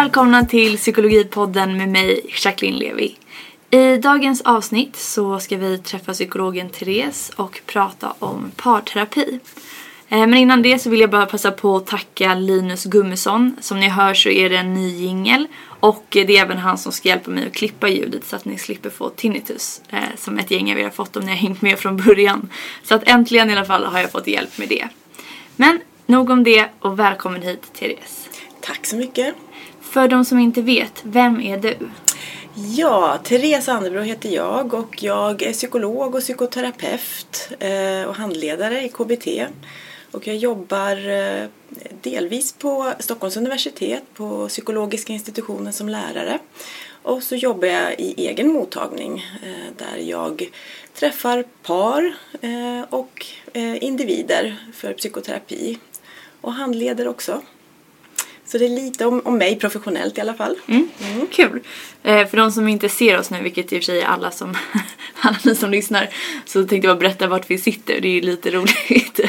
välkomna till Psykologipodden med mig, Jacqueline Levi. I dagens avsnitt så ska vi träffa psykologen Therese och prata om parterapi. Eh, men innan det så vill jag bara passa på att tacka Linus Gummesson. Som ni hör så är det en ny jingel och det är även han som ska hjälpa mig att klippa ljudet så att ni slipper få tinnitus. Eh, som ett gäng av er har fått om ni har hängt med från början. Så att äntligen i alla fall har jag fått hjälp med det. Men nog om det och välkommen hit Therese. Tack så mycket. För de som inte vet, vem är du? Ja, Therese Andebro heter jag och jag är psykolog och psykoterapeut eh, och handledare i KBT. Och jag jobbar eh, delvis på Stockholms universitet på psykologiska institutionen som lärare. Och så jobbar jag i egen mottagning eh, där jag träffar par och individer för psykoterapi och handleder också. Så det är lite om, om mig professionellt i alla fall. Mm. Kul! Eh, för de som inte ser oss nu, vilket i och för sig är alla som, alla ni som lyssnar, så tänkte jag bara berätta vart vi sitter. Det är ju lite roligt.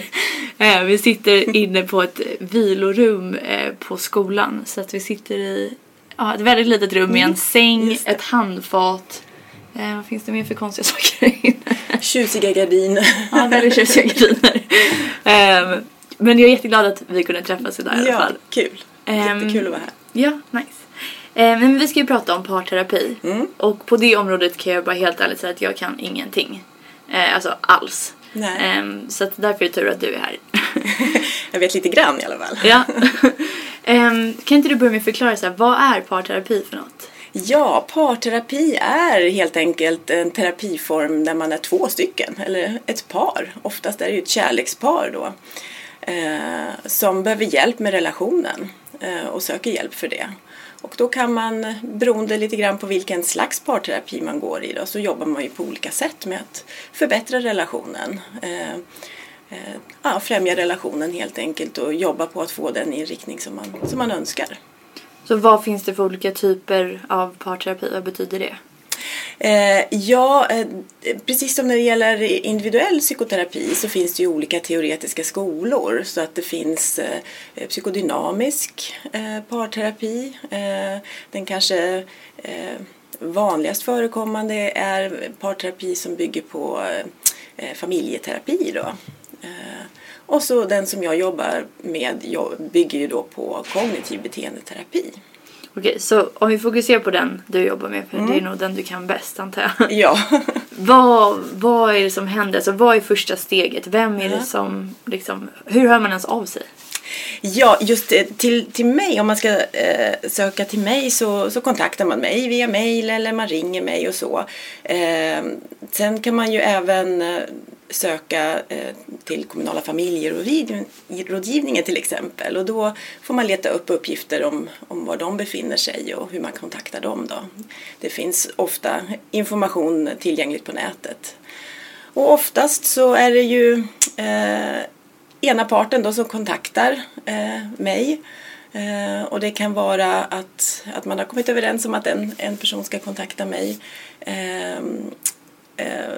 Eh, vi sitter inne på ett vilorum eh, på skolan. Så att vi sitter i ja, ett väldigt litet rum med en säng, just det. ett handfat. Eh, vad finns det mer för konstiga saker inne? Tjusiga gardiner. Ja, väldigt tjusiga gardiner. Eh, men jag är jätteglad att vi kunde träffas idag i alla Ja, fall. kul. Ehm, Jättekul att vara här. Ja, nice. Eh, men vi ska ju prata om parterapi. Mm. Och på det området kan jag bara helt ärligt säga att jag kan ingenting. Eh, alltså alls. Nej. Ehm, så att därför är det tur att du är här. Jag vet lite grann i alla fall. ja. Ehm, kan inte du börja med att förklara så här, vad är parterapi för något? Ja, parterapi är helt enkelt en terapiform där man är två stycken, eller ett par. Oftast är det ju ett kärlekspar då. Eh, som behöver hjälp med relationen Eh, och söker hjälp för det. Och då kan man, beroende lite grann på vilken slags parterapi man går i då, så jobbar man ju på olika sätt med att förbättra relationen. Eh, eh, ja, främja relationen helt enkelt och jobba på att få den inriktning som man, som man önskar. Så vad finns det för olika typer av parterapi? Vad betyder det? Eh, ja, eh, precis som när det gäller individuell psykoterapi så finns det ju olika teoretiska skolor. Så att det finns eh, psykodynamisk parterapi. Den kanske vanligast förekommande är parterapi som bygger på familjeterapi. Då. Och så den som jag jobbar med bygger ju då på kognitiv beteendeterapi. Okej, så om vi fokuserar på den du jobbar med, för Mm. det är nog den du kan bäst antar jag. Ja. Vad, vad är det som händer? Alltså, vad är första steget? Vem är det Ja. som liksom, hur hör man ens av sig? Ja, just eh, till, till mig, om man ska eh, söka till mig så, så kontaktar man mig via mail eller man ringer mig och så. Eh, sen kan man ju även eh, söka eh, till kommunala familjerådgivningen till exempel och då får man leta upp uppgifter om, om var de befinner sig och hur man kontaktar dem då. Det finns ofta information tillgängligt på nätet. Och oftast så är det ju eh, ena parten då som kontaktar eh, mig. Eh, och det kan vara att, att man har kommit överens om att en, en person ska kontakta mig. Ehm, eh,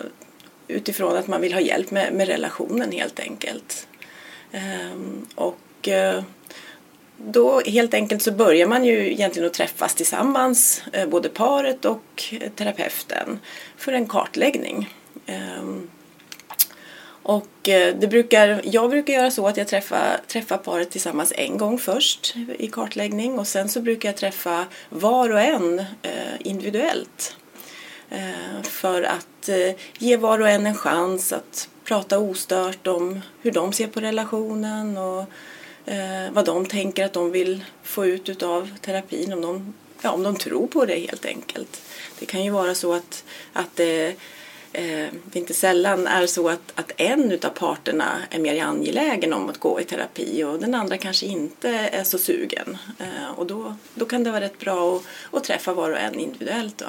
Utifrån att man vill ha hjälp med, med relationen helt enkelt. Ehm, och eh, då helt enkelt så börjar man ju egentligen att träffas tillsammans, eh, både paret och terapeuten, för en kartläggning. Ehm, och eh, det brukar, jag brukar göra så att jag träffar, träffar paret tillsammans en gång först i kartläggning och sen så brukar jag träffa var och en eh, individuellt. Eh, för att eh, ge var och en en chans att prata ostört om hur de ser på relationen och eh, vad de tänker att de vill få ut utav terapin, om de, ja, om de tror på det helt enkelt. Det kan ju vara så att, att det eh, det inte sällan är så att, att en utav parterna är mer angelägen om att gå i terapi och den andra kanske inte är så sugen. Eh, och då, då kan det vara rätt bra att, att träffa var och en individuellt. Då.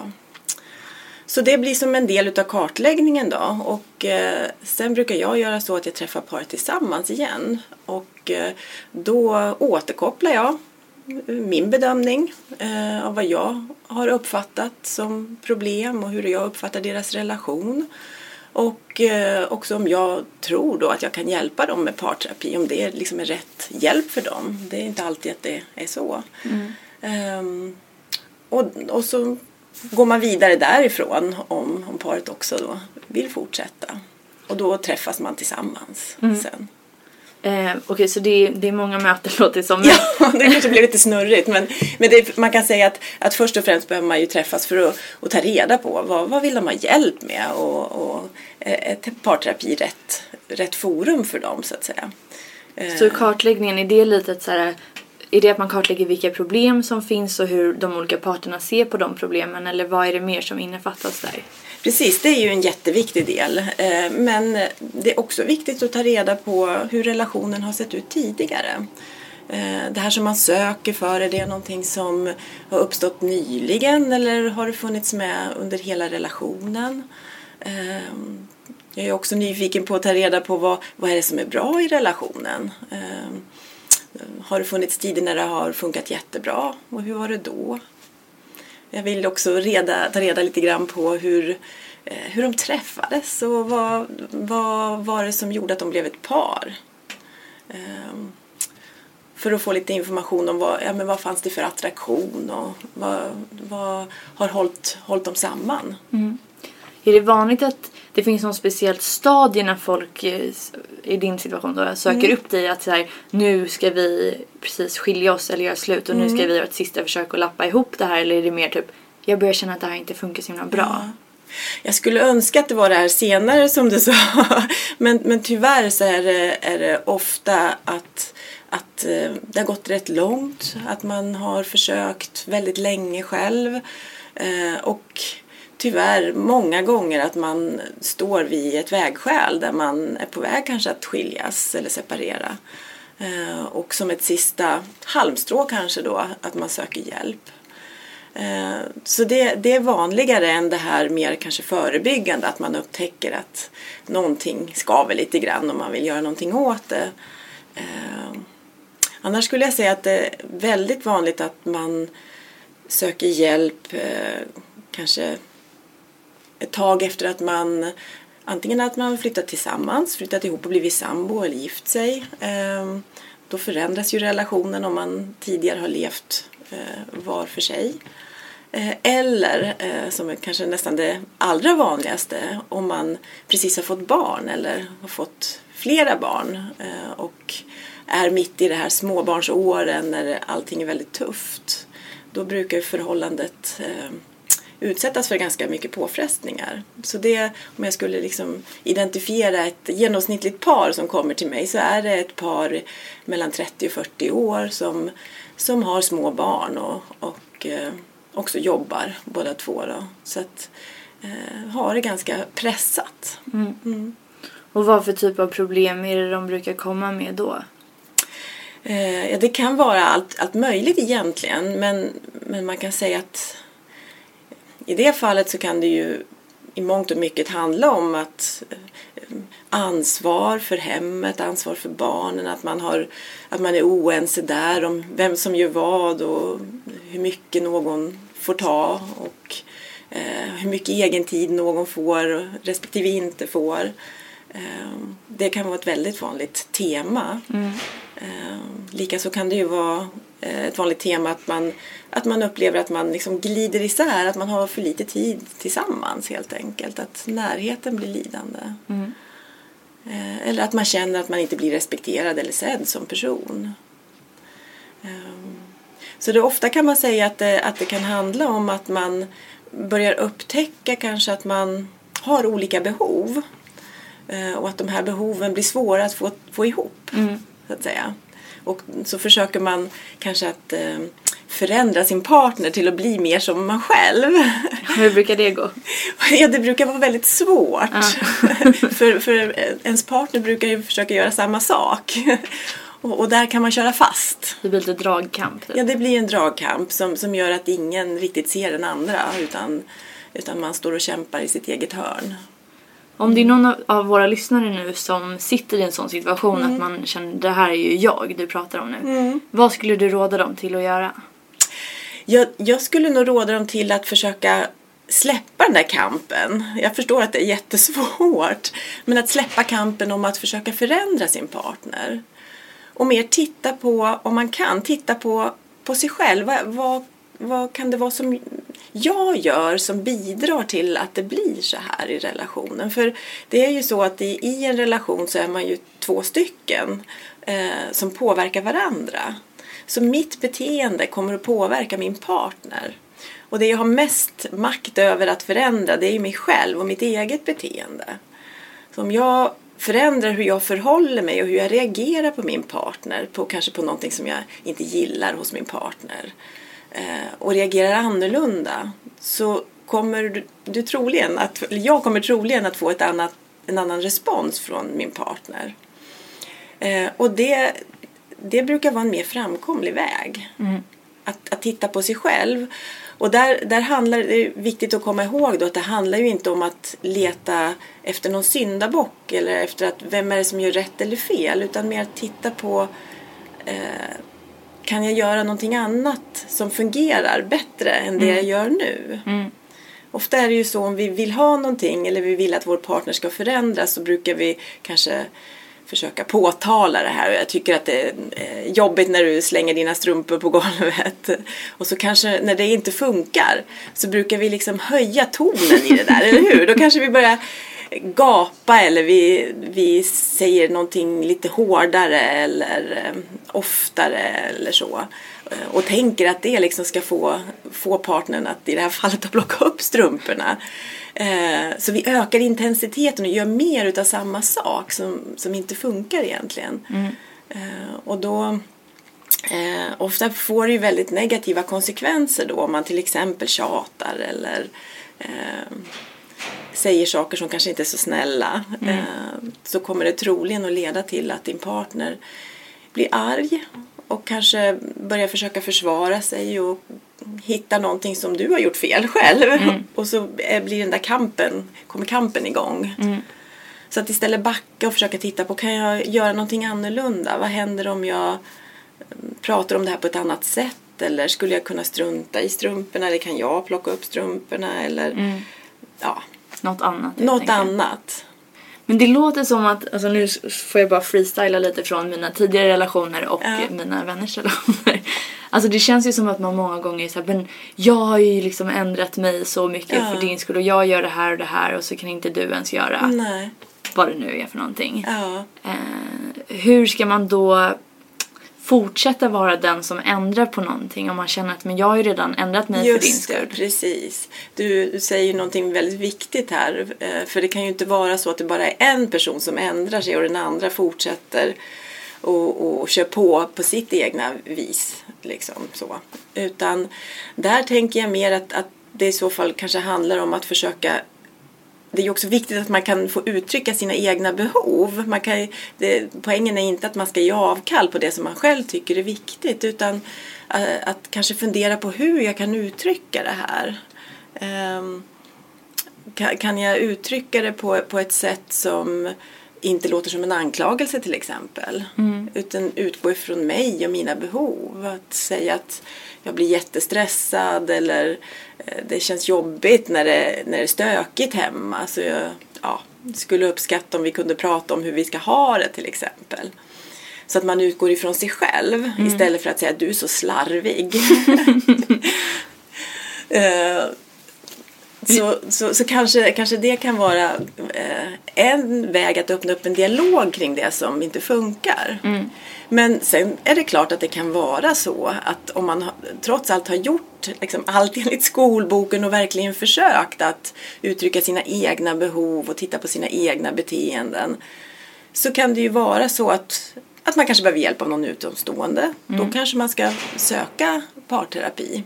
Så det blir som en del utav kartläggningen då och eh, sen brukar jag göra så att jag träffar paret tillsammans igen och eh, då återkopplar jag min bedömning eh, av vad jag har uppfattat som problem och hur jag uppfattar deras relation. Och eh, också om jag tror då att jag kan hjälpa dem med parterapi, om det liksom är rätt hjälp för dem. Det är inte alltid att det är så. Ehm, och, och så går man vidare därifrån om, om paret också då vill fortsätta. Och då träffas man tillsammans sen. Eh, Okej, så det är, det är många möten låter det som. Ja, det kanske blir lite snurrigt men, men det, man kan säga att, att först och främst behöver man ju träffas för att, att ta reda på vad, vad vill de ha hjälp med och, och eh, ett parterapi rätt, rätt forum för dem så att säga. Eh, Så kartläggningen, är det lite så här, är det att man kartlägger vilka problem som finns och hur de olika parterna ser på de problemen eller vad är det mer som innefattas där? Precis, det är ju en jätteviktig del. Eh, men det är också viktigt att ta reda på hur relationen har sett ut tidigare. Eh, det här som man söker för, är det någonting som har uppstått nyligen eller har det funnits med under hela relationen? Eh, jag är också nyfiken på att ta reda på vad, vad är det som är bra i relationen. Har det funnits tider när det har funkat jättebra och hur var det då? Jag vill också reda, ta reda lite grann på hur, eh, hur de träffades och vad, vad var det som gjorde att de blev ett par. Ehm, för att få lite information om vad, ja, men vad fanns det för attraktion och vad, vad har hållit, hållit dem samman. Mm. Är det vanligt att det finns något speciellt stadie när folk eh, i din situation då söker upp dig att så här, nu ska vi precis skilja oss eller göra slut och nu ska vi göra ett sista försök att lappa ihop det här eller är det mer typ jag börjar känna att det här inte funkar så himla bra. Jag skulle önska att det var det här senare som du sa. Men, men tyvärr så är det, är det ofta att, att eh, det har gått rätt långt. Att man har försökt väldigt länge själv. Eh, Och tyvärr många gånger att man står vid ett vägskäl där man är på väg kanske att skiljas eller separera. Eh, och som ett sista halmstrå kanske då att man söker hjälp. Eh, så det, det är vanligare än det här mer kanske förebyggande, att man upptäcker att någonting skaver lite grann och man vill göra någonting åt det. Eh, annars skulle jag säga att det är väldigt vanligt att man söker hjälp kanske ett tag efter att man antingen att man flyttat tillsammans, flyttat ihop och blivit sambo eller gift sig. Ehm, då förändras ju relationen om man tidigare har levt eh, var för sig. Eh, eller, eh, som är kanske nästan det allra vanligaste, om man precis har fått barn eller har fått flera barn och är mitt i det här småbarnsåren när allting är väldigt tufft. Då brukar förhållandet eh, utsättas för ganska mycket påfrestningar. Så det, om jag skulle liksom identifiera ett genomsnittligt par som kommer till mig så är det ett par mellan 30 och 40 år som, som har små barn och, och eh, också jobbar båda två. Då. Så att eh, har det ganska pressat. Och vad för typ av problem är det de brukar komma med då? Eh, ja, det kan vara allt, allt möjligt egentligen men, men man kan säga att i det fallet så kan det ju i mångt och mycket handla om att eh, ansvar för hemmet, ansvar för barnen, att man, har, att man är oense där om vem som gör vad och hur mycket någon får ta och eh, hur mycket egen tid någon får respektive inte får. Eh, det kan vara ett väldigt vanligt tema. Eh, Likaså kan det ju vara ett vanligt tema att man, att man upplever att man liksom glider isär, att man har för lite tid tillsammans helt enkelt. Att närheten blir lidande. Eh, Eller att man känner att man inte blir respekterad eller sedd som person. Ehm, Så det, ofta kan man säga att det, att det kan handla om att man börjar upptäcka kanske att man har olika behov. Eh, Och att de här behoven blir svåra att få, få ihop. Så att säga. Och så försöker man kanske att eh, förändra sin partner till att bli mer som man själv. Hur brukar det gå? Ja, det brukar vara väldigt svårt. för, för ens partner brukar ju försöka göra samma sak. Och, och där kan man köra fast. Det blir lite dragkamp. Typ. Ja, det blir en dragkamp som, som gör att ingen riktigt ser den andra utan, utan man står och kämpar i sitt eget hörn. Om det är någon av- våra lyssnare nu som sitter i en sån situation att man känner det här är ju jag du pratar om nu. Vad skulle du råda dem till att göra? Jag, jag skulle nog råda dem till att försöka släppa den där kampen. Jag förstår att det är jättesvårt. Men att släppa kampen om att försöka förändra sin partner. Och mer titta på, om man kan, titta på på sig själv. Vad, vad, vad kan det vara som jag gör som bidrar till att det blir så här i relationen? För det är ju så att i, i en relation så är man ju två stycken eh, som påverkar varandra. Så mitt beteende kommer att påverka min partner. Och det jag har mest makt över att förändra det är ju mig själv och mitt eget beteende. Så om jag förändrar hur jag förhåller mig och hur jag reagerar på min partner, på kanske på någonting som jag inte gillar hos min partner och reagerar annorlunda så kommer du, du troligen att, jag kommer troligen att få ett annat, en annan respons från min partner. Eh, och det, det brukar vara en mer framkomlig väg. Mm. Att, att titta på sig själv. Och där, där handlar det är viktigt att komma ihåg då att det handlar ju inte om att leta efter någon syndabock eller efter att vem är det som gör rätt eller fel utan mer att titta på eh, kan jag göra någonting annat som fungerar bättre än det jag gör nu? Mm. Ofta är det ju så om vi vill ha någonting eller vi vill att vår partner ska förändras så brukar vi kanske försöka påtala det här. Jag tycker att det är eh, jobbigt när du slänger dina strumpor på golvet. Och så kanske när det inte funkar så brukar vi liksom höja tonen i det där, eller hur? Då kanske vi börjar gapa eller vi, vi säger någonting lite hårdare eller eh, oftare eller så. Eh, Och tänker att det liksom ska få, få partnern att i det här fallet att plocka upp strumporna. Eh, Så vi ökar intensiteten och gör mer utav samma sak som, som inte funkar egentligen. Eh, Och då eh, ofta får det ju väldigt negativa konsekvenser då om man till exempel tjatar eller eh, säger saker som kanske inte är så snälla. Eh, så kommer det troligen att leda till att din partner blir arg och kanske börjar försöka försvara sig och hitta någonting som du har gjort fel själv. Och så blir den där kampen, kommer kampen igång. Så att istället backa och försöka titta på, kan jag göra någonting annorlunda? Vad händer om jag eh, pratar om det här på ett annat sätt? Eller skulle jag kunna strunta i strumporna? Eller kan jag plocka upp strumporna? Eller ja, Något annat något annat. Men det låter som att, alltså nu får jag bara freestyla lite från mina tidigare relationer och Ja. mina vänners relationer. Alltså det känns ju som att man många gånger är såhär, men jag har ju liksom ändrat mig så mycket Ja. för din skull och jag gör det här och det här och så kan inte du ens göra Nej. vad det nu är för någonting. Ja. Eh, hur ska man då fortsätta vara den som ändrar på någonting om man känner att men jag har ju redan ändrat mig för din Just det, skull. precis. Du, du säger ju någonting väldigt viktigt här. eh, För det kan ju inte vara så att det bara är en person som ändrar sig och den andra fortsätter och, och kör på på sitt egna vis. Liksom, så. Utan där tänker jag mer att, att det i så fall kanske handlar om att försöka det är ju också viktigt att man kan få uttrycka sina egna behov. Man kan, det, poängen är inte att man ska ge avkall på det som man själv tycker är viktigt utan att, att kanske fundera på hur jag kan uttrycka det här. Ehm, um, kan, kan jag uttrycka det på, på ett sätt som inte låter som en anklagelse till exempel. Utan utgå ifrån mig och mina behov. Att säga att jag blir jättestressad eller eh, det känns jobbigt när det, när det är stökigt hemma. Så jag ja, skulle uppskatta om vi kunde prata om hur vi ska ha det till exempel. Så att man utgår ifrån sig själv istället för att säga att du är så slarvig. Eh, så, så, så kanske, kanske det kan vara eh, en väg att öppna upp en dialog kring det som inte funkar. Men sen är det klart att det kan vara så att om man trots allt har gjort liksom, allt enligt skolboken och verkligen försökt att uttrycka sina egna behov och titta på sina egna beteenden så kan det ju vara så att, att man kanske behöver hjälp av någon utomstående. Då kanske man ska söka parterapi.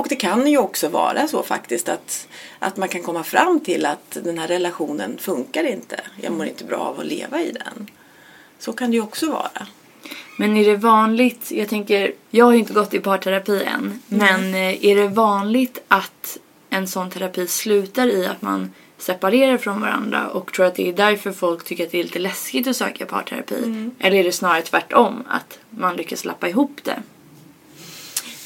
Och det kan ju också vara så faktiskt att, att man kan komma fram till att den här relationen funkar inte. Jag mår inte bra av att leva i den. Så kan det ju också vara. Men är det vanligt, jag tänker, jag har ju inte gått i parterapi än, men eh, är det vanligt att en sån terapi slutar i att man separerar från varandra och tror att det är därför folk tycker att det är lite läskigt att söka parterapi? Eller är det snarare tvärtom, att man lyckas lappa ihop det?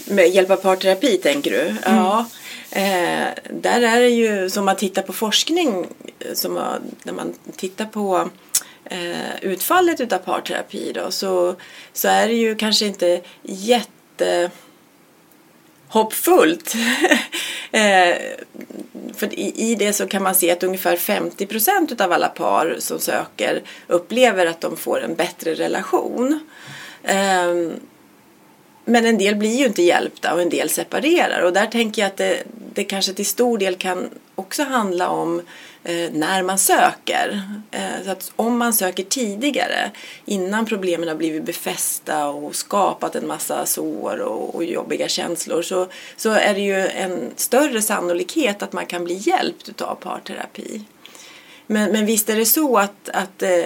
Med hjälp av parterapi tänker du? Ja. Eh, där är det ju som man tittar på forskning, som, när man tittar på eh, utfallet utav parterapi då, så, så är det ju kanske inte jätte hoppfullt. eh, för i, i det så kan man se att ungefär 50 procent av alla par som söker upplever att de får en bättre relation. Eh, men en del blir ju inte hjälpta och en del separerar och där tänker jag att det, det kanske till stor del kan också handla om eh, när man söker. Eh, så att om man söker tidigare, innan problemen har blivit befästa och skapat en massa sår och, och jobbiga känslor, så, så är det ju en större sannolikhet att man kan bli hjälpt av parterapi. Men, men visst är det så att, att eh,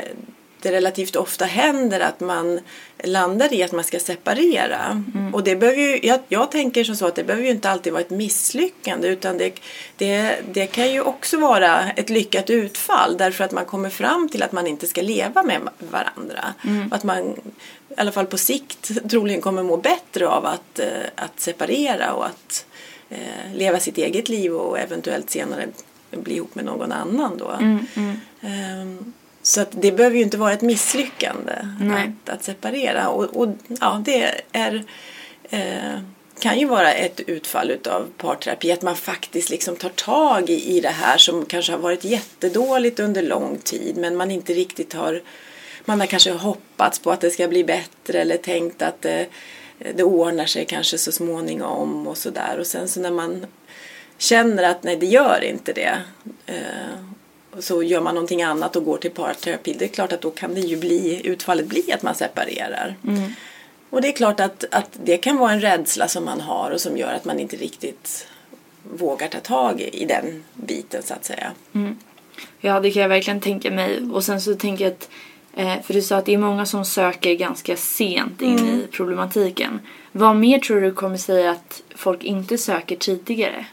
det relativt ofta händer att man landar i att man ska separera. Mm. Och det behöver ju, jag, jag tänker som så att det behöver ju inte alltid vara ett misslyckande utan det, det, det kan ju också vara ett lyckat utfall därför att man kommer fram till att man inte ska leva med varandra. Mm. Att man i alla fall på sikt troligen kommer må bättre av att, eh, att separera och att eh, leva sitt eget liv och eventuellt senare bli ihop med någon annan då. Mm, um, så att det behöver ju inte vara ett misslyckande att, att, separera. Och, och, ja, det är, eh, kan ju vara ett utfall utav parterapi. Att man faktiskt liksom tar tag i, i det här som kanske har varit jättedåligt under lång tid men man inte riktigt har man har kanske hoppats på att det ska bli bättre eller tänkt att det, det ordnar sig kanske så småningom och sådär. Och sen så när man känner att nej det gör inte det eh, så gör man någonting annat och går till parterapi, det är klart att då kan det ju bli, utfallet bli att man separerar. Mm. Och det är klart att, att det kan vara en rädsla som man har och som gör att man inte riktigt vågar ta tag i den biten så att säga. Mm. Ja, det kan jag verkligen tänka mig. Och sen så tänker jag att, eh, för du sa att det är många som söker ganska sent in mm. i problematiken. Vad mer tror du kommer säga att folk inte söker tidigare?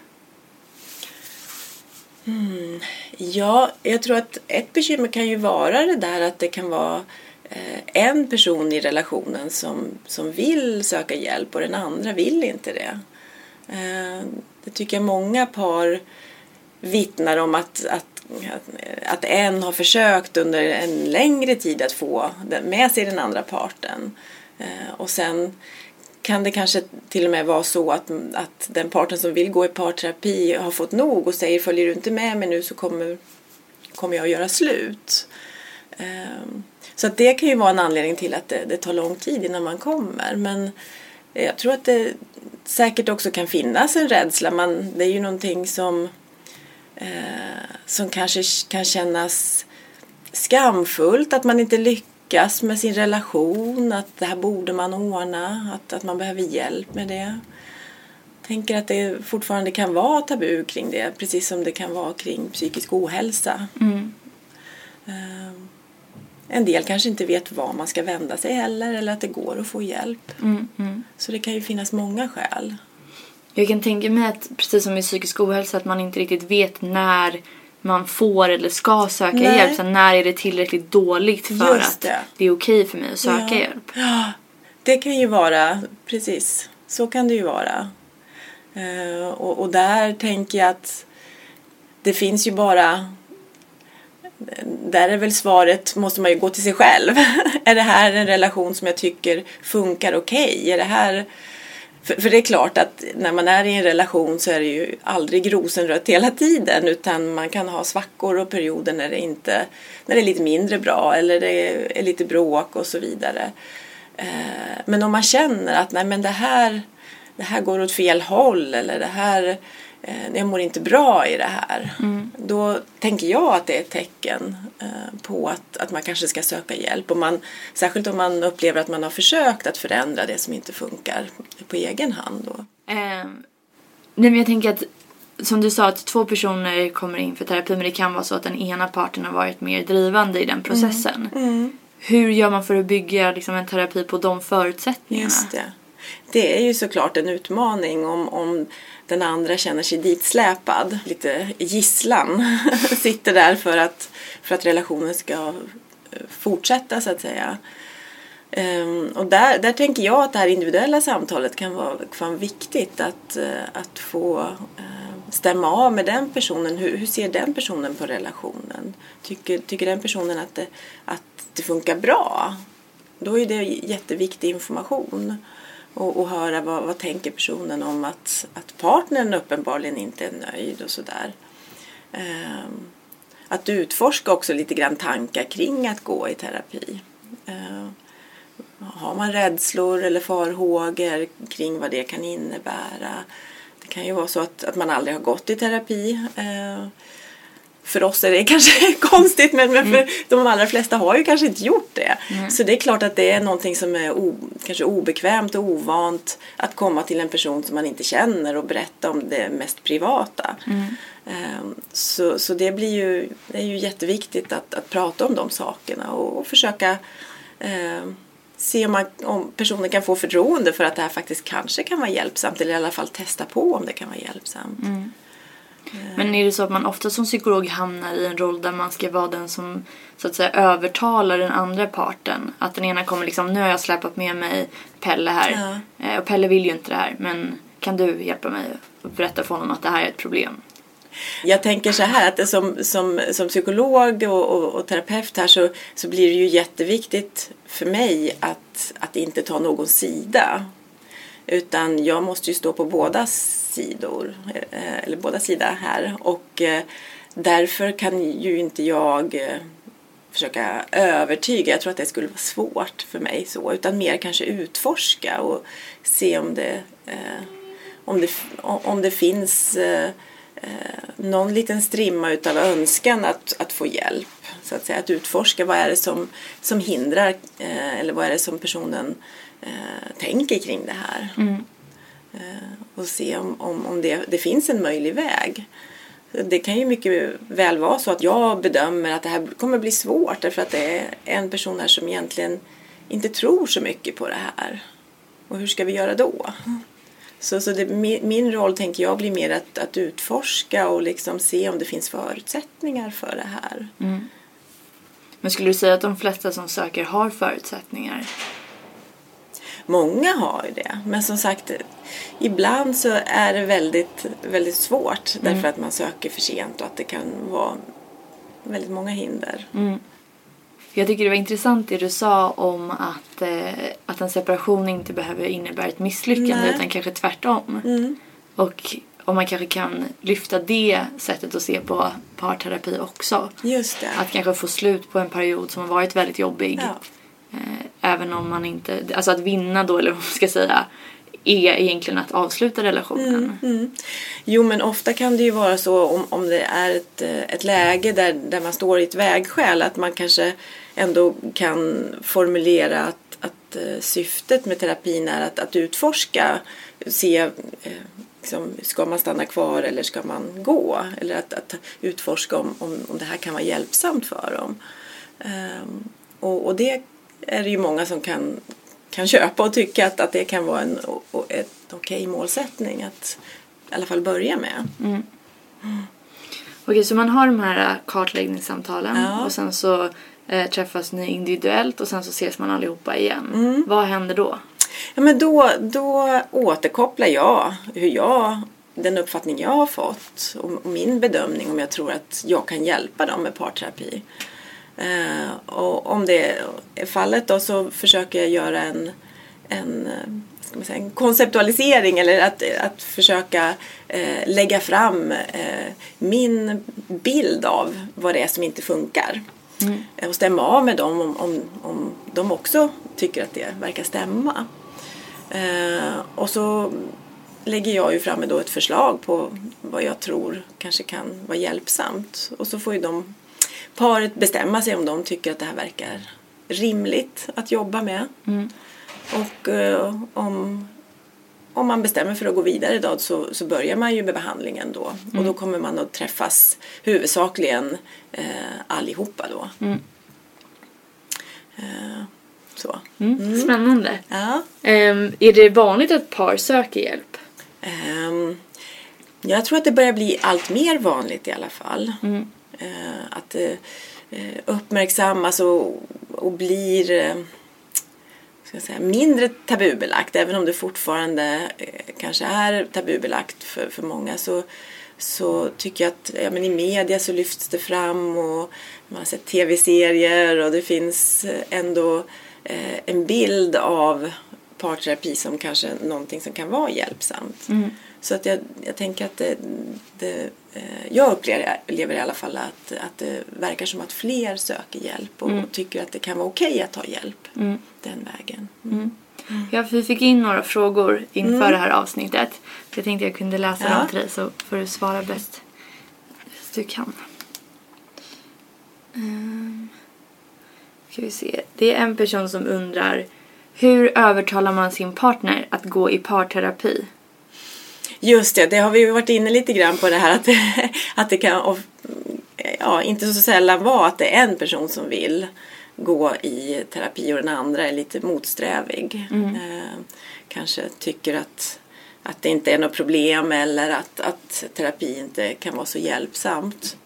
Mm. Ja, jag tror att ett bekymmer kan ju vara det där att det kan vara eh, en person i relationen som, som vill söka hjälp och den andra vill inte det. Eh, det tycker jag många par vittnar om att, att, att en har försökt under en längre tid att få med sig den andra parten. Eh, och sen kan det kanske till och med vara så att, att den parten som vill gå i parterapi har fått nog och säger följer du inte med mig nu så kommer, kommer jag att göra slut. Um, så att det kan ju vara en anledning till att det, det, tar lång tid innan man kommer. Men eh, jag tror att det säkert också kan finnas en rädsla. Man, det är ju någonting som, eh, som kanske kan kännas skamfullt att man inte lyckas lyckas med sin relation, att det här borde man ordna, att, att man behöver hjälp med det. Jag tänker att det fortfarande kan vara tabu kring det, precis som det kan vara kring psykisk ohälsa. Mm. Um, en del kanske inte vet var man ska vända sig heller eller att det går att få hjälp. Mm, mm. Så det kan ju finnas många skäl. Jag kan tänka mig att precis som i psykisk ohälsa att man inte riktigt vet när man får eller ska söka Nej. hjälp. Så när är det tillräckligt dåligt för Just att det, det är okej för mig att söka ja. hjälp? Ja, det kan ju vara, precis, så kan det ju vara. Uh, och, och där tänker jag att det finns ju bara där är väl svaret, måste man ju gå till sig själv. är det här en relation som jag tycker funkar okej? Okay? Är det här för, för, det är klart att när man är i en relation så är det ju aldrig rosenrött hela tiden utan man kan ha svackor och perioder när det, inte, när det är lite mindre bra eller det är lite bråk och så vidare. Eh, men om man känner att nej men det här, det här går åt fel håll eller det här jag mår inte bra i det här. Mm. Då tänker jag att det är ett tecken eh, på att, att man kanske ska söka hjälp. Och man, särskilt om man upplever att man har försökt att förändra det som inte funkar på egen hand. Då. Eh, nej jag tänker att som du sa att två personer kommer in för terapi men det kan vara så att den ena parten har varit mer drivande i den processen. Mm. Mm. Hur gör man för att bygga liksom, en terapi på de förutsättningarna? Just det det är ju såklart en utmaning om, om den andra känner sig ditsläpad, lite gisslan, sitter där för att, för att relationen ska eh, fortsätta så att säga. Um, och där, där tänker jag att det här individuella samtalet kan vara, kan vara viktigt att, eh, att få uh, stämma av med den personen. Hur, hur ser den personen på relationen? tycker, tycker den personen att det, att det funkar bra, då är det jätteviktig information. Och, och höra vad, vad tänker personen om att, att partnern uppenbarligen inte är nöjd och sådär. Um, att utforska också lite grann tankar kring att gå i terapi. Uh, har man rädslor eller farhågor kring vad det kan innebära? Det kan ju vara så att, att man aldrig har gått i terapi. Uh, för oss är det kanske konstigt men, men för mm. de allra flesta har ju kanske inte gjort det. Mm. Så det är klart att det är någonting som är o, kanske obekvämt och ovant att komma till en person som man inte känner och berätta om det mest privata. Mm. Um, så, så det blir ju, det är ju jätteviktigt att, att prata om de sakerna och, och försöka um, se om, man, om personen kan få förtroende för att det här faktiskt kanske kan vara hjälpsamt eller i alla fall testa på om det kan vara hjälpsamt. Mm. Men är det så att man ofta som psykolog hamnar i en roll där man ska vara den som så att säga övertalar den andra parten? Att den ena kommer liksom, nu har jag släpat med mig Pelle här ja. Eh, och Pelle vill ju inte det här men kan du hjälpa mig och berätta för honom att det här är ett problem? Jag tänker så här att som, som, som psykolog och, och, och, terapeut här så, så blir det ju jätteviktigt för mig att, att inte ta någon sida. Utan jag måste ju stå på båda sidor, eh, eller båda sidor här. Och eh, därför kan ju inte jag eh, försöka övertyga. Jag tror att det skulle vara svårt för mig så. Utan mer kanske utforska och se om det, om det, om det finns någon liten strimma utav önskan att, att få hjälp. Så att säga, att utforska vad är det som, som hindrar eller vad är det som personen eh, tänker kring det här. Mm. Eh, och se om, om, om det, det finns en möjlig väg. Det kan ju mycket väl vara så att jag bedömer att det här kommer bli svårt därför att det är en person här som egentligen inte tror så mycket på det här. Och hur ska vi göra då? Så, så det, min roll tänker jag blir mer att, att utforska och liksom se om det finns förutsättningar för det här. Mm. Men skulle du säga att de flesta som söker har förutsättningar? Många har ju det. Men som sagt, ibland så är det väldigt, väldigt svårt mm. därför att man söker för sent och att det kan vara väldigt många hinder. Mm. Jag tycker det var intressant det du sa om att, eh, att en separation inte behöver innebära ett misslyckande Nej. utan kanske tvärtom. Mm. Och om man kanske kan lyfta det sättet att se på parterapi också. Just det. Att kanske få slut på en period som har varit väldigt jobbig. Ja. Eh, även om man inte, alltså att vinna då eller vad man ska säga är egentligen att avsluta relationen. Mm, mm. Jo men ofta kan det ju vara så om, om det är ett, eh, ett läge där, där man står i ett vägskäl att man kanske ändå kan formulera att, att eh, syftet med terapin är att, att utforska, se liksom, ska man stanna kvar eller ska man gå? Eller att, att utforska om, om, om det här kan vara hjälpsamt för dem. Um, och, och det är det ju många som kan, kan köpa och tycka att, att det kan vara en ett okej okay målsättning att i alla fall börja med. Mm. Okej, så man har de här kartläggningssamtalen ja. och sen så eh, träffas ni individuellt och sen så ses man allihopa igen. Mm. Vad händer då? Ja, men då, då återkopplar jag hur jag den uppfattning jag har fått och min bedömning om jag tror att jag kan hjälpa dem med parterapi. Eh, och om det är fallet då så försöker jag göra en, en, man säga, en konceptualisering eller att, att försöka eh, lägga fram eh, min bild av vad det är som inte funkar. Mm. Och stämma av med dem om, om, om de också tycker att det verkar stämma. Eh, och så lägger jag ju fram då ett förslag på vad jag tror kanske kan vara hjälpsamt. Och så får ju de paret bestämma sig om de tycker att det här verkar rimligt att jobba med. Mm. Och uh, om, om man bestämmer för att gå vidare då så, så börjar man ju med behandlingen då. Mm. Och då mm. kommer man att träffas huvudsakligen uh, allihopa då. Mm. Uh, så. Mm. mm. Spännande. Ja. Um, är det vanligt att par söker hjälp? Um, jag tror att det börjar bli allt mer vanligt i alla fall. Eh, att det eh, uppmärksammas och, och blir eh, ska säga, mindre tabubelagt. Även om det fortfarande eh, kanske är tabubelagt för, för många så, så tycker jag att ja, men i media så lyfts det fram och man har sett tv-serier och det finns ändå eh, en bild av parterapi som kanske någonting som kan vara hjälpsamt. Mm. Så att jag, jag tänker att det, det, eh, jag upplever i alla fall att, att det verkar som att fler söker hjälp och Mm. tycker att det kan vara okej att ta hjälp Mm. den vägen. Ja, för vi fick in några frågor inför Mm. det här avsnittet. Så jag tänkte jag kunde läsa Ja. dem till dig så får du svara bäst, bäst du kan. Um, ska vi se. Det är en person som undrar hur övertalar man sin partner att gå i parterapi? Just det, det har vi ju varit inne lite grann på det här att, att det kan ja, inte så sällan vara att det är en person som vill gå i terapi och den andra är lite motsträvig. Eh, kanske tycker att, att det inte är något problem eller att, att terapi inte kan vara så hjälpsamt.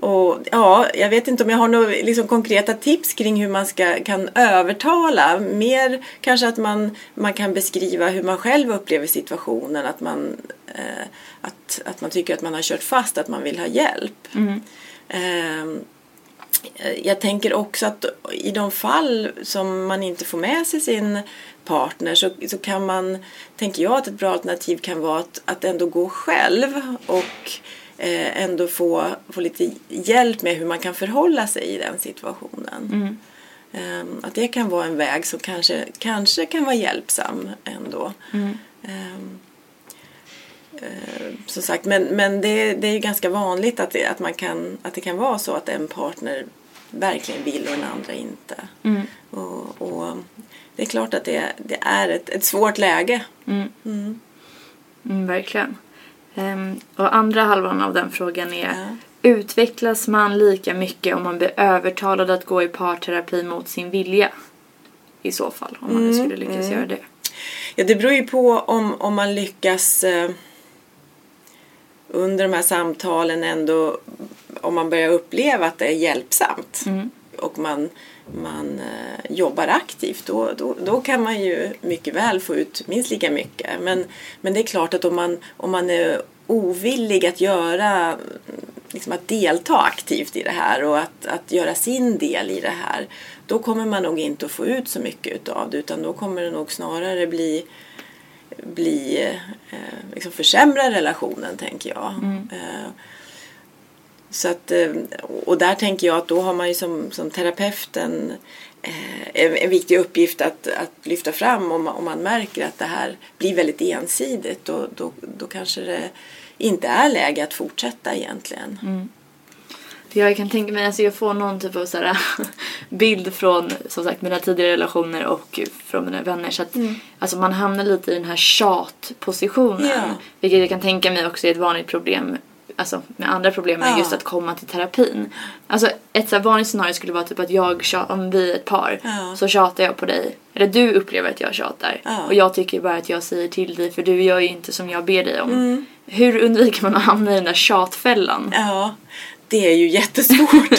Och ja, jag vet inte om jag har några liksom, konkreta tips kring hur man ska, kan övertala. Mer kanske att man, man kan beskriva hur man själv upplever situationen. Att man, eh, att, att man tycker att man har kört fast, att man vill ha hjälp. Eh, jag tänker också att i de fall som man inte får med sig sin partner så, så kan man, tänker jag att ett bra alternativ kan vara att, att ändå gå själv och ändå få, få lite hjälp med hur man kan förhålla sig i den situationen. Eh, att det kan vara en väg som kanske, kanske kan vara hjälpsam ändå. Eh, eh, som sagt, men, men det, det är ju ganska vanligt att det, att, man kan, att det kan vara så att en partner verkligen vill och den andra inte. Och, och det är klart att det, det är ett, ett svårt läge. Mm, verkligen. Ehm, och andra halvan av den frågan är Ja. Utvecklas man lika mycket om man blir övertalad att gå i parterapi mot sin vilja? I så fall, om man nu skulle lyckas göra det. Ja, det beror ju på om, om man lyckas eh, under de här samtalen ändå om man börjar uppleva att det är hjälpsamt och man, man eh, jobbar aktivt då, då, då kan man ju mycket väl få ut minst lika mycket. Men, men det är klart att om man, om man är ovillig att göra liksom att delta aktivt i det här och att, att göra sin del i det här då kommer man nog inte att få ut så mycket utav det utan då kommer det nog snarare bli bli eh, liksom försämra relationen tänker jag. Eh, så att, eh, och där tänker jag att då har man ju som, som terapeut en, eh, en, en viktig uppgift att, att lyfta fram om, man- om man märker att det här blir väldigt ensidigt. Då, då, då kanske det inte är läge att fortsätta egentligen. Jag kan tänka mig, alltså jag får någon typ av så bild från som sagt mina tidigare relationer och från mina vänner. Så att alltså man hamnar lite i den här tjatpositionen. Ja. Vilket jag kan tänka mig också är ett vanligt problem Alltså med andra problem än Ja. just att komma till terapin. Alltså ett så här vanligt scenario skulle vara typ att jag tja- om vi är ett par Ja. så tjatar jag på dig. Eller du upplever att jag tjatar. Ja. Och jag tycker bara att jag säger till dig för du gör ju inte som jag ber dig om. Mm. Hur undviker man att hamna i den där tjatfällan? Ja, det är ju jättesvårt.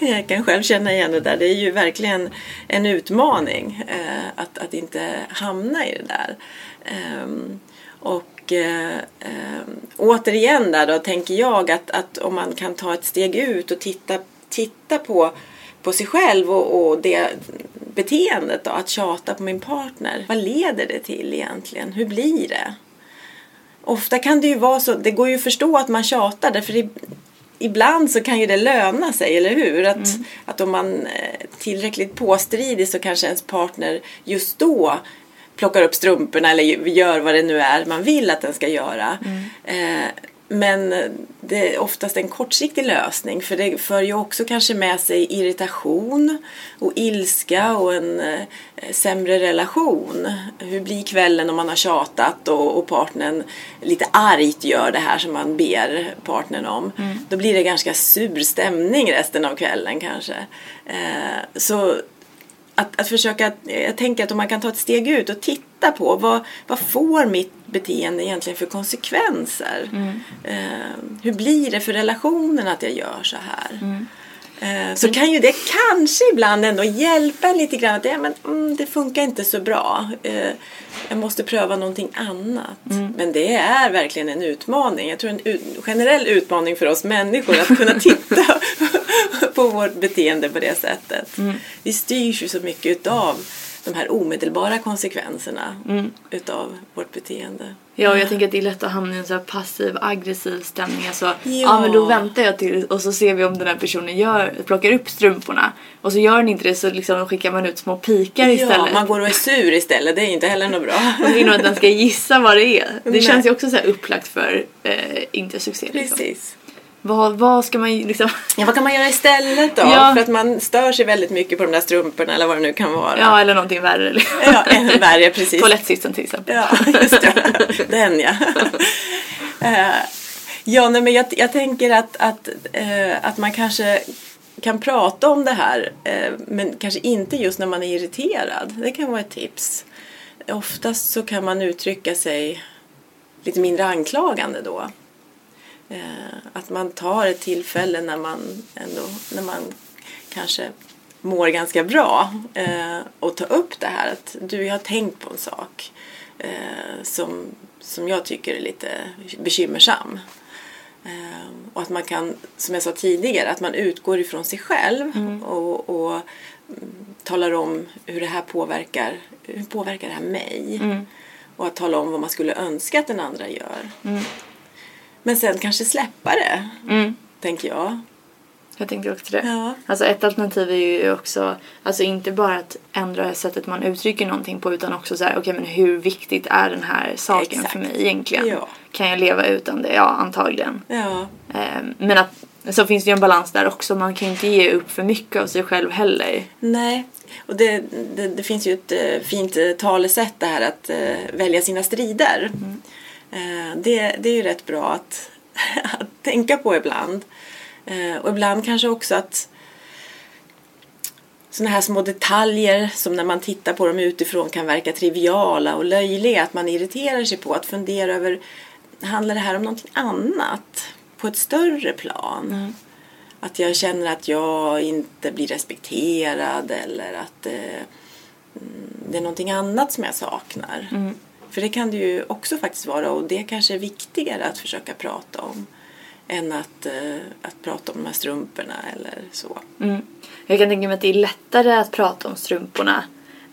jag kan själv känna igen det där. Det är ju verkligen en utmaning eh, att, att inte hamna i det där. Ehm, och eh, ehm, återigen där då tänker jag att, att om man kan ta ett steg ut och titta, titta på, på sig själv och, och det beteendet då, att tjata på min partner. Vad leder det till egentligen? Hur blir det? Ofta kan det ju vara så, det går ju att förstå att man tjatar därför i, ibland så kan ju det löna sig, eller hur? Att, att om man är tillräckligt påstridig så kanske ens partner just då plockar upp strumporna eller gör vad det nu är man vill att den ska göra. Eh, men det är oftast en kortsiktig lösning för det för ju också kanske med sig irritation och ilska och en eh, sämre relation. Hur blir kvällen om man har tjatat och, och partnern lite argt gör det här som man ber partnern om. Då blir det ganska sur stämning resten av kvällen kanske. Eh, så att, att försöka, jag tänker att om man kan ta ett steg ut och titta på vad, vad får mitt beteende egentligen för konsekvenser? Eh, hur blir det för relationen att jag gör så här? Eh, Så kan ju det kanske ibland ändå hjälpa lite grann att ja, men, mm, det funkar inte så bra. Eh, Jag måste pröva någonting annat. Men det är verkligen en utmaning. Jag tror en ut- generell utmaning för oss människor att kunna titta på vårt beteende på det sättet. Vi styrs ju så mycket utav de här omedelbara konsekvenserna utav vårt beteende. Ja, och jag tänker att det är lätt att hamna i en så passiv aggressiv stämning. Alltså, ja. Ja. men då väntar jag till och så ser vi om den här personen gör, plockar upp strumporna. Och så gör den inte det så liksom skickar man ut små pikar Ja, istället. man går och är sur istället. Det är inte heller något bra. Och vill nog att den ska gissa vad det är. Det Nej. känns ju också så här upplagt för eh, inte succé. Liksom. Vad, vad ska man liksom... Ja, vad kan man göra istället då? Ja. För att man stör sig väldigt mycket på de där strumporna eller vad det nu kan vara. Ja, eller någonting värre. Ja, ännu värre precis. Toalettsitsen till exempel. Ja, just det. Den ja. Eh, ja, nej, men jag, jag tänker att, att, eh, att man kanske kan prata om det här eh, men kanske inte just när man är irriterad. Det kan vara ett tips. Oftast så kan man uttrycka sig lite mindre anklagande då. Eh, att man tar ett tillfälle när man ändå, när man kanske mår ganska bra eh, och ta upp det här att du, jag har tänkt på en sak eh, som, som jag tycker är lite bekymmersam. Och att man kan, som jag sa tidigare, att man utgår ifrån sig själv och, och mm, talar om hur det här påverkar, hur påverkar det här mig? Och att tala om vad man skulle önska att den andra gör. Men sen kanske släppa det, Mm. tänker jag. Jag tänkte också det. Ja. Alltså ett alternativ är ju också, alltså inte bara att ändra sättet man uttrycker någonting på utan också så här, okej men hur viktigt är den här saken Exakt. för mig egentligen? Ja. Kan jag leva utan det? Ja, antagligen. Ja, Ehm, men att, så finns det ju en balans där också. Man kan inte ge upp för mycket av sig själv heller. Nej, och det, det, det finns ju ett eh, fint eh, talesätt det här att eh, välja sina strider. Eh, det, det är ju rätt bra att, att tänka på ibland. Eh, och ibland kanske också att sådana här små detaljer som när man tittar på dem utifrån kan verka triviala och löjliga. Att man irriterar sig på att fundera över handlar det här om någonting annat på ett större plan? Att jag känner att jag inte blir respekterad eller att eh, mm, det är någonting annat som jag saknar. För det kan det ju också faktiskt vara och det kanske är viktigare att försöka prata om än att, eh, att prata om de här strumporna eller så. Mm. Jag kan tänka mig att det är lättare att prata om strumporna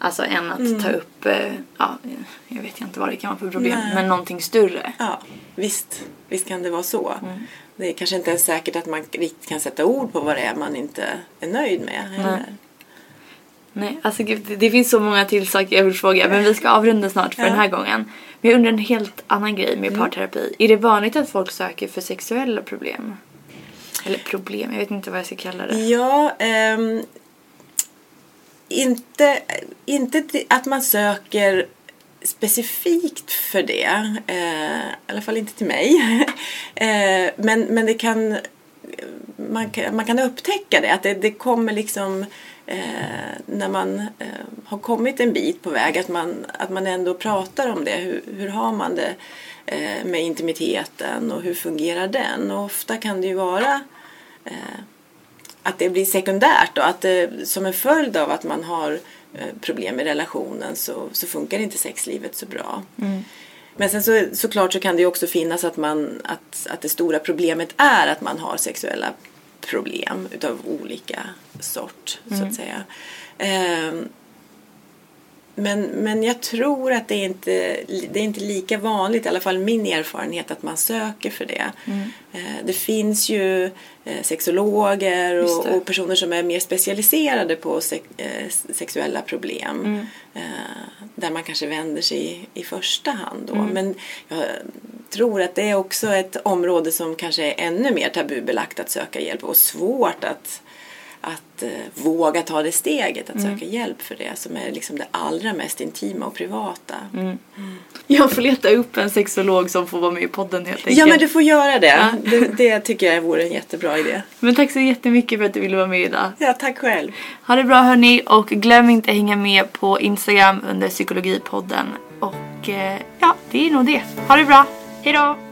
Alltså än att Mm. ta upp, eh, ja, jag vet inte vad det kan vara för problem, Nej. men någonting större. Ja, visst, visst kan det vara så. Det är kanske inte ens säkert att man riktigt kan sätta ord på vad det är man inte är nöjd med. Heller. Nej, alltså gud, det, det finns så många till saker jag vill fråga men vi ska avrunda snart för Ja. den här gången. Men jag undrar en helt annan grej med Mm. parterapi. Är det vanligt att folk söker för sexuella problem? Eller problem, jag vet inte vad jag ska kalla det. Ja, ehm, inte, inte att man söker specifikt för det. Eh, I alla fall inte till mig. eh, men, men det kan man, kan man kan upptäcka det. Att det, det kommer liksom eh, när man eh, har kommit en bit på väg. Att man, att man ändå pratar om det. Hur, hur har man det eh, med intimiteten och hur fungerar den? Och ofta kan det ju vara eh, att det blir sekundärt och att det, som en följd av att man har eh, problem i relationen så, så funkar inte sexlivet så bra. Men sen så, såklart så kan det ju också finnas att, man, att, att det stora problemet är att man har sexuella problem utav olika sort så att säga. Men, men jag tror att det är, inte, det är inte lika vanligt, i alla fall min erfarenhet, att man söker för det. Eh, Det finns ju eh, sexologer och, och personer som är mer specialiserade på sex, eh, sexuella problem. Eh, Där man kanske vänder sig i, i första hand då. Men jag tror att det är också ett område som kanske är ännu mer tabubelagt att söka hjälp och svårt att att eh, våga ta det steget att söka hjälp för det som är liksom det allra mest intima och privata. Jag får leta upp en sexolog som får vara med i podden helt enkelt. Ja men du får göra det. Ja. det. Det tycker jag vore en jättebra idé. Men tack så jättemycket för att du ville vara med idag. Ja, tack själv. Ha det bra hörni och glöm inte hänga med på Instagram under psykologipodden. Och eh, ja, det är nog det. Ha det bra. Hejdå!